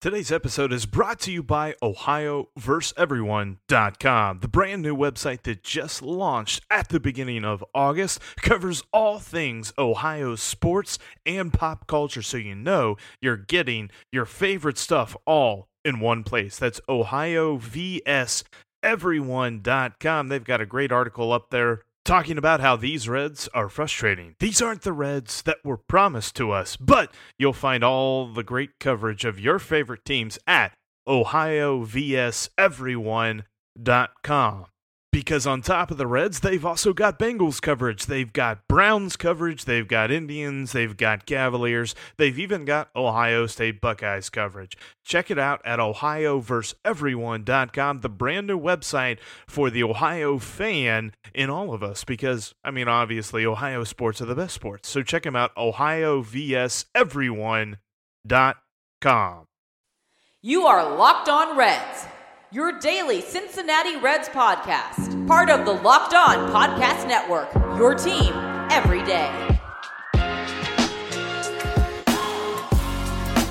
Today's episode is brought to you by OhioVSEveryone.com, the brand new website that just launched at the beginning of August, covers all things Ohio sports and pop culture so you know you're getting your favorite stuff all in one place. That's OhioVSEveryone.com. They've got a great article up there talking about how these Reds are frustrating. These aren't the Reds that were promised to us, but you'll find all the great coverage of your favorite teams at OhioVSEveryone.com. Because on top of the Reds, they've also got Bengals coverage, they've got Browns coverage, they've got Indians, they've got Cavaliers, they've even got Ohio State Buckeyes coverage. Check it out at OhioVSEveryone.com, the brand new website for the Ohio fan in all of us. Because, I mean, obviously, Ohio sports are the best sports. So check them out, OhioVSEveryone.com. You are Locked On Reds your daily Cincinnati Reds podcast. Part of the Locked On Podcast Network, your team every day.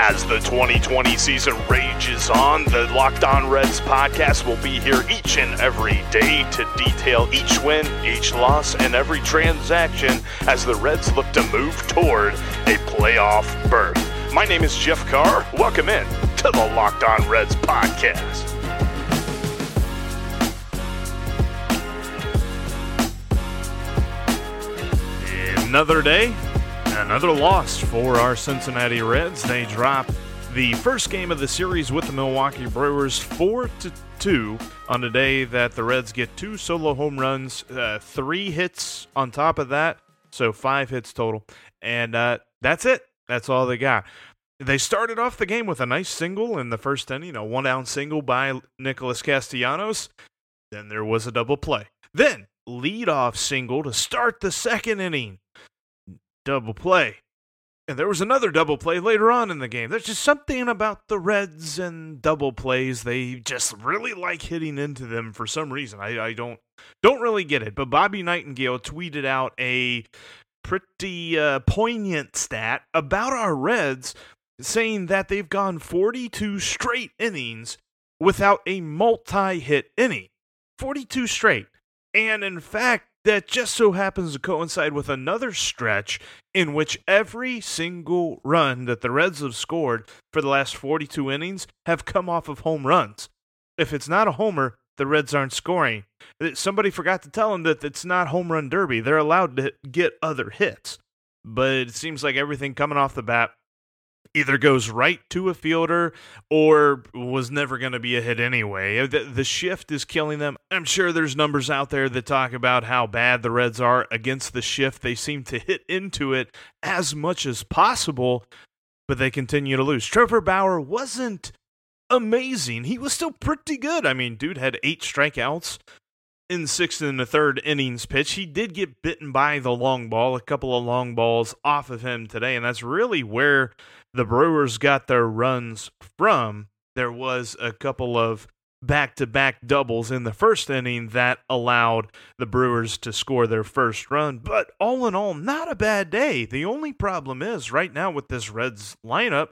As the 2020 season rages on, the Locked On Reds podcast will be here each and every day to detail each win, each loss, and every transaction as the Reds look to move toward a playoff berth. My name is Jeff Carr. Welcome in to the Locked On Reds podcast. Another day, another loss for our Cincinnati Reds. They drop the first game of the series with the Milwaukee Brewers 4 to 2 on a day that the Reds get two solo home runs, uh, three hits on top of that, so five hits total. And uh, that's it. That's all they got. They started off the game with a nice single in the first inning, a one out single by Nicholas Castellanos. Then there was a double play. Then leadoff single to start the second inning double play. And there was another double play later on in the game. There's just something about the Reds and double plays. They just really like hitting into them for some reason. I, I don't don't really get it. But Bobby Nightengale tweeted out a pretty uh, poignant stat about our Reds, saying that they've gone 42 straight innings without a multi-hit inning. 42 straight. And in fact, that just so happens to coincide with another stretch in which every single run that the Reds have scored for the last 42 innings have come off of home runs. If it's not a homer, the Reds aren't scoring. Somebody forgot to tell them that it's not home run derby. They're allowed to get other hits. But it seems like everything coming off the bat either goes right to a fielder or was never going to be a hit anyway. The, the, shift is killing them. I'm sure there's numbers out there that talk about how bad the Reds are against the shift. They seem to hit into it as much as possible, but they continue to lose. Trevor Bauer wasn't amazing. He was still pretty good. I mean, dude had eight strikeouts in sixth and the third innings pitch. He did get bitten by the long ball, a couple of long balls off of him today, and that's really where the Brewers got their runs from. There was a couple of back to back doubles in the first inning that allowed the Brewers to score their first run. But all in all, not a bad day. The only problem is right now with this Reds lineup,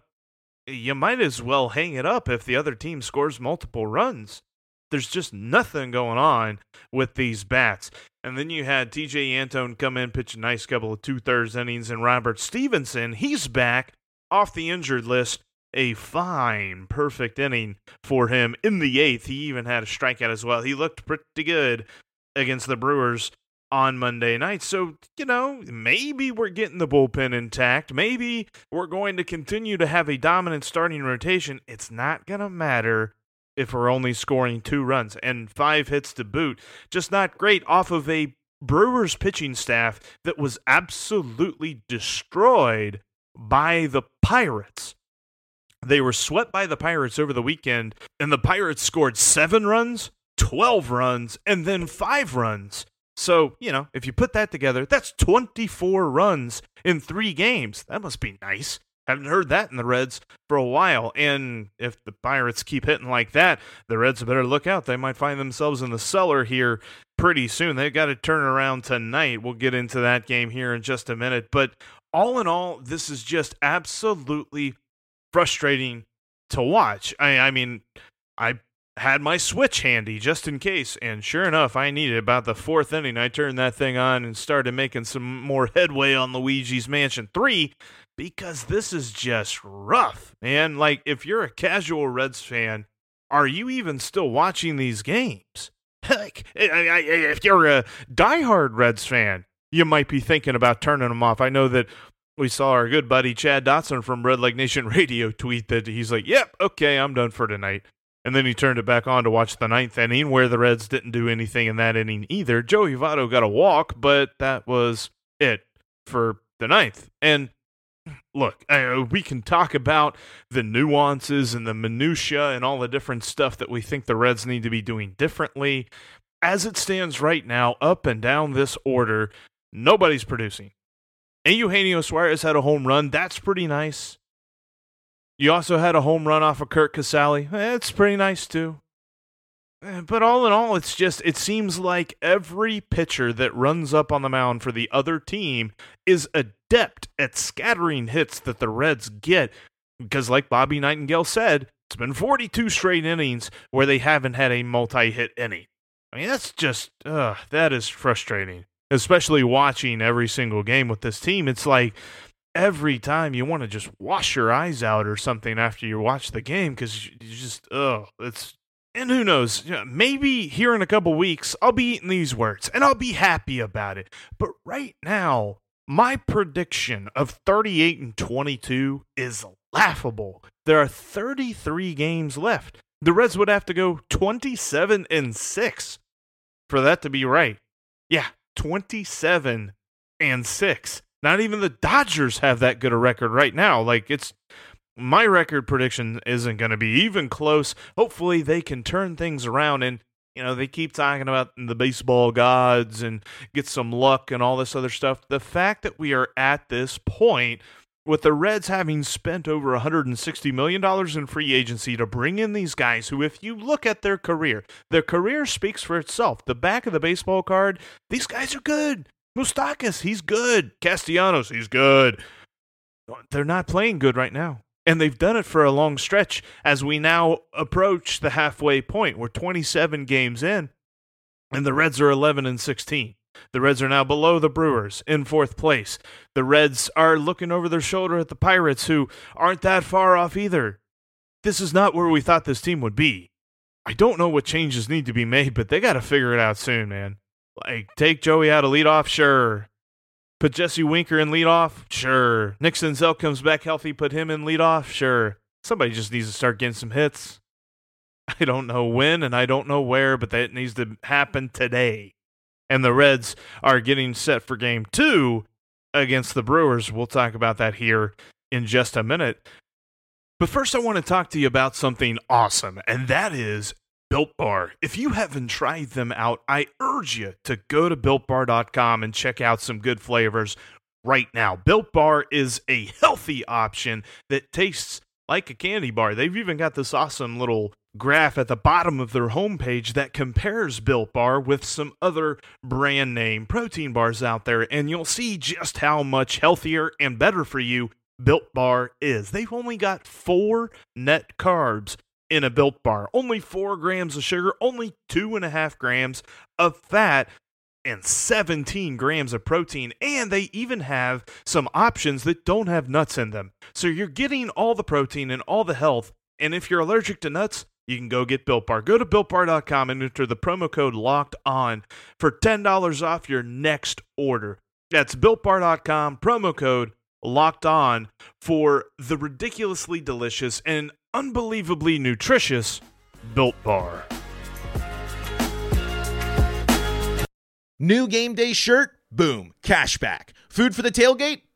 you might as well hang it up if the other team scores multiple runs. There's just nothing going on with these bats. And then you had TJ Antone come in, pitch a nice couple of two thirds innings, and Robert Stephenson, he's back off the injured list. A fine, perfect inning for him in the eighth. He even had a strikeout as well. He looked pretty good against the Brewers on Monday night. So, you know, maybe we're getting the bullpen intact. Maybe we're going to continue to have a dominant starting rotation. It's not going to matter if we're only scoring two runs and five hits to boot. Just not great off of a Brewers pitching staff that was absolutely destroyed by the Pirates. They were swept by the Pirates over the weekend, and the Pirates scored seven runs, 12 runs, and then five runs. So, you know, if you put that together, that's 24 runs in three games. That must be nice. Haven't heard that in the Reds for a while. And if the Pirates keep hitting like that, the Reds better look out. They might find themselves in the cellar here pretty soon. They've got to turn around tonight. We'll get into that game here in just a minute. But all in all, this is just absolutely frustrating to watch. I, I mean, I had my switch handy just in case, and sure enough, I needed about the fourth inning. I turned that thing on and started making some more headway on Luigi's Mansion 3 because this is just rough, man. Like, if you're a casual Reds fan, are you even still watching these games? Like, if you're a diehard Reds fan, you might be thinking about turning them off. I know that we saw our good buddy Chad Dotson from Redleg Nation Radio tweet that he's like, "Yep, okay, I'm done for tonight." And then he turned it back on to watch the ninth inning, where the Reds didn't do anything in that inning either. Joey Votto got a walk, but that was it for the ninth. And look, uh, we can talk about the nuances and the minutia and all the different stuff that we think the Reds need to be doing differently. As it stands right now, up and down this order, nobody's producing. And Eugenio Suarez had a home run. That's pretty nice. You also had a home run off of Curt Casali. That's pretty nice too. Eh, but all in all, it's just, it seems like every pitcher that runs up on the mound for the other team is adept at scattering hits that the Reds get. Because, like Bobby Nightengale said, it's been 42 straight innings where they haven't had a multi hit inning. I mean, that's just, uh, that is frustrating. Especially watching every single game with this team. It's like every time you want to just wash your eyes out or something after you watch the game because you just, oh, it's and who knows, maybe here in a couple weeks, I'll be eating these words and I'll be happy about it. But right now, my prediction of 38 and 22 is laughable. There are 33 games left. The Reds would have to go 27 and 6 for that to be right. Yeah, 27 and 6. Not even the Dodgers have that good a record right now. Like it's my record prediction isn't going to be even close. Hopefully, they can turn things around and you know they keep talking about the baseball gods and get some luck and all this other stuff. The fact that we are at this point with the Reds having spent over $160 million in free agency to bring in these guys who, if you look at their career, their career speaks for itself. The back of the baseball card, these guys are good. Moustakas, he's good. Castellanos, he's good. They're not playing good right now. And they've done it for a long stretch as we now approach the halfway point. We're 27 games in, and the Reds are 11 and 16. The Reds are now below the Brewers in fourth place. The Reds are looking over their shoulder at the Pirates, who aren't that far off either. This is not where we thought this team would be. I don't know what changes need to be made, but they got to figure it out soon, man. Like, take Joey out of leadoff, sure. Put Jesse Winker in leadoff, sure. Nick Senzel comes back healthy, put him in leadoff, sure. Somebody just needs to start getting some hits. I don't know when and I don't know where, but that needs to happen today. And the Reds are getting set for game two against the Brewers. We'll talk about that here in just a minute. But first, I want to talk to you about something awesome, and that is Built Bar. If you haven't tried them out, I urge you to go to builtbar.com and check out some good flavors right now. Built Bar is a healthy option that tastes like a candy bar. They've even got this awesome little graph at the bottom of their homepage that compares Built Bar with some other brand name protein bars out there, and you'll see just how much healthier and better for you Built Bar is. They've only got four net carbs in a Built Bar, only four grams of sugar, only two and a half grams of fat. And 17 grams of protein, and they even have some options that don't have nuts in them. So you're getting all the protein and all the health. And if you're allergic to nuts, you can go get Built Bar. Go to BuiltBar.com and enter the promo code LOCKED ON for $10 off your next order. That's BuiltBar.com, promo code LOCKED ON for the ridiculously delicious and unbelievably nutritious Built Bar. New game day shirt? Boom, cashback. Food for the tailgate?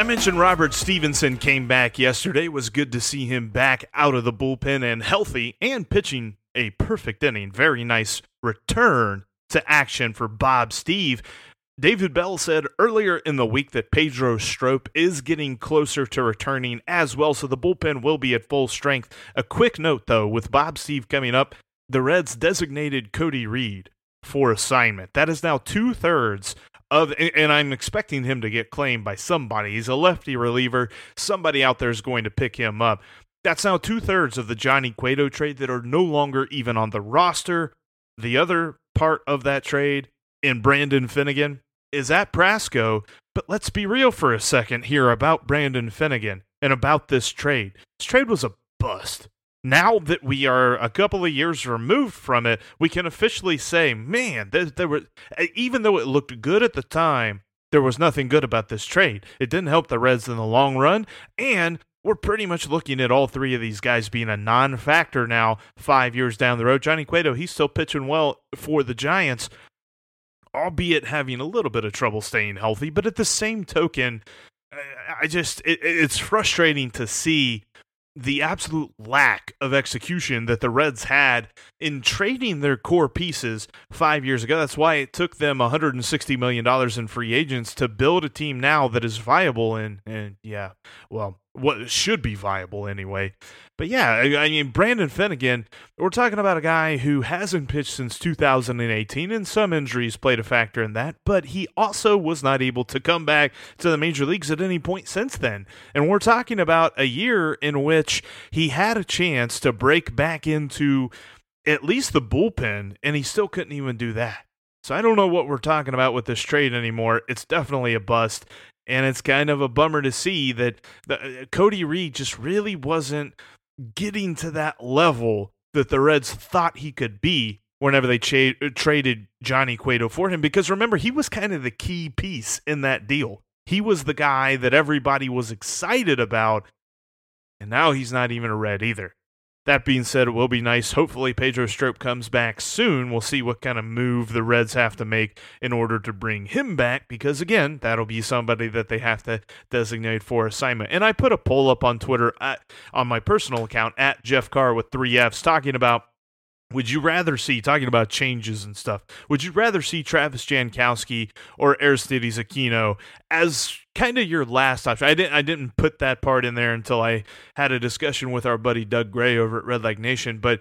I mentioned Robert Stephenson came back yesterday. It was good to see him back out of the bullpen and healthy and pitching a perfect inning. Very nice return to action for Bob Steve. David Bell said earlier in the week that Pedro Strop is getting closer to returning as well, so the bullpen will be at full strength. A quick note, though, with Bob Steve coming up, the Reds designated Cody Reed for assignment. That is now two thirds of and I'm expecting him to get claimed by somebody. He's a lefty reliever. Somebody out there is going to pick him up. That's now two thirds of the Johnny Cueto trade that are no longer even on the roster. The other part of that trade in Brandon Finnegan is at Prasco. But let's be real for a second here about Brandon Finnegan and about this trade. This trade was a bust now that we are a couple of years removed from it, we can officially say, man, there, there were even though it looked good at the time, there was nothing good about this trade. It didn't help the Reds in the long run, and we're pretty much looking at all three of these guys being a non-factor now. Five years down the road, Johnny Cueto, he's still pitching well for the Giants, albeit having a little bit of trouble staying healthy. But at the same token, I just it, it's frustrating to see the absolute lack of execution that the Reds had in trading their core pieces five years ago. That's why it took them $160 million in free agents to build a team now that is viable and, and yeah, well, what should be viable anyway. But yeah, I, mean, Brandon Finnegan, we're talking about a guy who hasn't pitched since 2018, and some injuries played a factor in that, but he also was not able to come back to the major leagues at any point since then. And we're talking about a year in which he had a chance to break back into at least the bullpen, and he still couldn't even do that. So I don't know what we're talking about with this trade anymore. It's definitely a bust and it's kind of a bummer to see that the, Cody Reed just really wasn't getting to that level that the Reds thought he could be whenever they cha- traded Johnny Cueto for him. Because remember, he was kind of the key piece in that deal. He was the guy that everybody was excited about, and now he's not even a Red either. That being said, it will be nice. Hopefully, Pedro Strop comes back soon. We'll see what kind of move the Reds have to make in order to bring him back, because again, that'll be somebody that they have to designate for assignment. And I put a poll up on Twitter at, on my personal account at Jeff Carr with three Fs talking about would you rather see, talking about changes and stuff, would you rather see Travis Jankowski or Aristides Aquino as kind of your last option? I didn't I didn't put that part in there until I had a discussion with our buddy Doug Gray over at Redleg Nation, but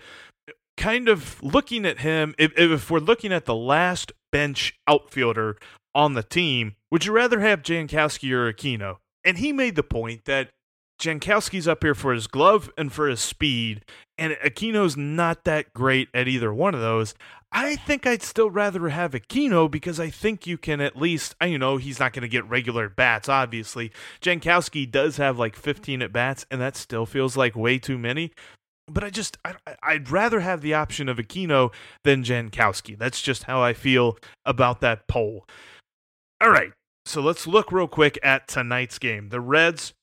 kind of looking at him, if, if we're looking at the last bench outfielder on the team, would you rather have Jankowski or Aquino? And he made the point that Jankowski's up here for his glove and for his speed, and Aquino's not that great at either one of those. I think I'd still rather have Aquino because I think you can at least, you know, he's not going to get regular bats, obviously. Jankowski does have like 15 at bats, and that still feels like way too many. But I just, I, would rather have the option of Aquino than Jankowski. That's just how I feel about that poll. All right, so let's look real quick at tonight's game. The Reds,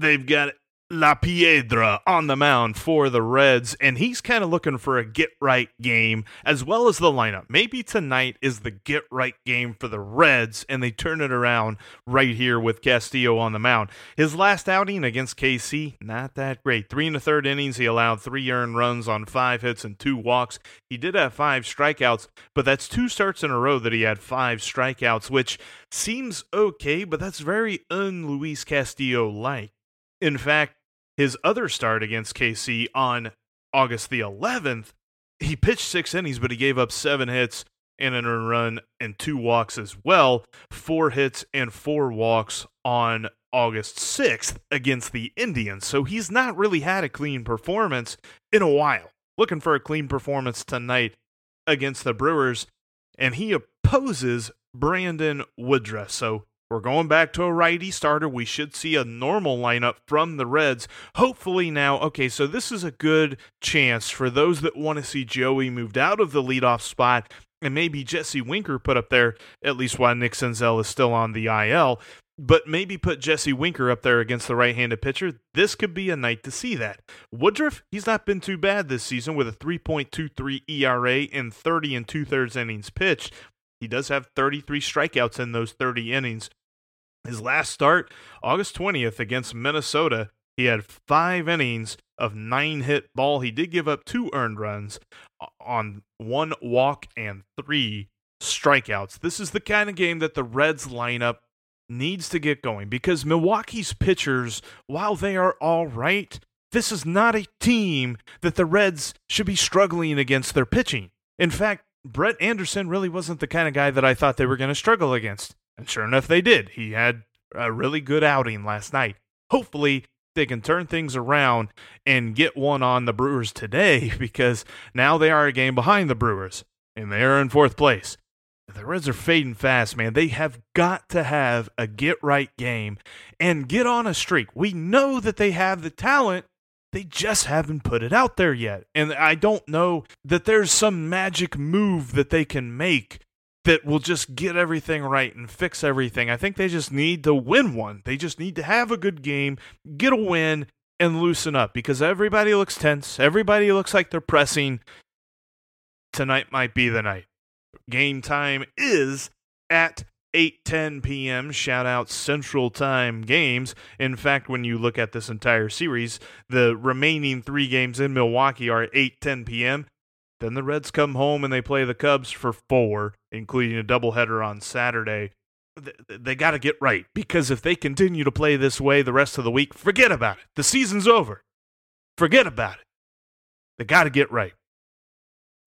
they've got La Piedra on the mound for the Reds, and he's kind of looking for a get right game as well as the lineup. Maybe tonight is the get right game for the Reds, and they turn it around right here with Castillo on the mound. His last outing against KC, not that great. Three and a third innings, he allowed three earned runs on five hits and two walks. He did have five strikeouts, but that's two starts in a row that he had five strikeouts, which seems okay, but that's very un Luis Castillo like. In fact, his other start against KC on August the 11th, he pitched six innings, but he gave up seven hits and an earned run and two walks as well. Four hits and four walks on August 6th against the Indians. So he's not really had a clean performance in a while. Looking for a clean performance tonight against the Brewers, and he opposes Brandon Woodruff. So we're going back to a righty starter. We should see a normal lineup from the Reds. Hopefully, now, okay, so this is a good chance for those that want to see Joey moved out of the leadoff spot and maybe Jesse Winker put up there, at least while Nick Senzel is still on the IL. But maybe put Jesse Winker up there against the right handed pitcher. This could be a night to see that. Woodruff, he's not been too bad this season with a 3.23 ERA in 30 and two thirds innings pitched. He does have 33 strikeouts in those 30 innings. His last start, August 20th against Minnesota, he had five innings of nine hit ball. He did give up two earned runs uh, on one walk and three strikeouts. This is the kind of game that the Reds lineup needs to get going because Milwaukee's pitchers, while they are all right, this is not a team that the Reds should be struggling against their pitching. In fact, Brett Anderson really wasn't the kind of guy that I thought they were going to struggle against. And sure enough, they did. He had a really good outing last night. Hopefully, they can turn things around and get one on the Brewers today because now they are a game behind the Brewers and they are in fourth place. The Reds are fading fast, man. They have got to have a get right game and get on a streak. We know that they have the talent, they just haven't put it out there yet. And I don't know that there's some magic move that they can make that will just get everything right and fix everything. I think they just need to win one. They just need to have a good game, get a win, and loosen up because everybody looks tense. Everybody looks like they're pressing. Tonight might be the night. Game time is at 8:10 p.m. Shout out Central Time games. In fact, when you look at this entire series, the remaining 3 games in Milwaukee are at 8:10 p.m. Then the Reds come home and they play the Cubs for four, including a doubleheader on Saturday. They got to get right because if they continue to play this way the rest of the week, forget about it. The season's over. Forget about it. They got to get right.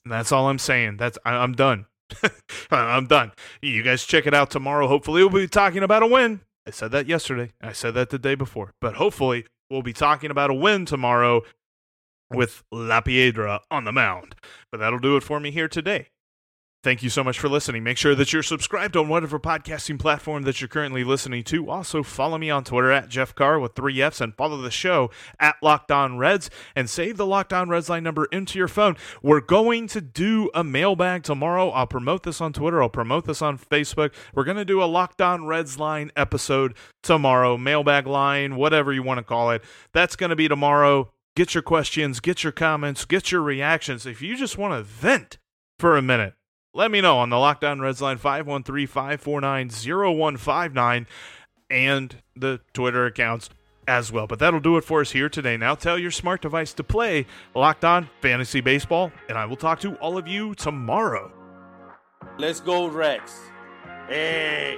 And that's all I'm saying. That's I, I'm done. I'm done. You guys check it out tomorrow. Hopefully, we'll be talking about a win. I said that yesterday. I said that the day before. But hopefully, we'll be talking about a win tomorrow with La Piedra on the mound. But that'll do it for me here today. Thank you so much for listening. Make sure that you're subscribed on whatever podcasting platform that you're currently listening to. Also, follow me on Twitter at Jeff Carr with three F's and follow the show at Locked On Reds and save the Locked On Reds line number into your phone. We're going to do a mailbag tomorrow. I'll promote this on Twitter. I'll promote this on Facebook. We're going to do a Locked On Reds line episode tomorrow. Mailbag line, whatever you want to call it. That's going to be tomorrow. Get your questions, get your comments, get your reactions. If you just want to vent for a minute, let me know on the Locked On Reds line 513 549 0159 and the Twitter accounts as well. But that'll do it for us here today. Now tell your smart device to play Locked On Fantasy Baseball, and I will talk to all of you tomorrow. Let's go, Rex. Hey,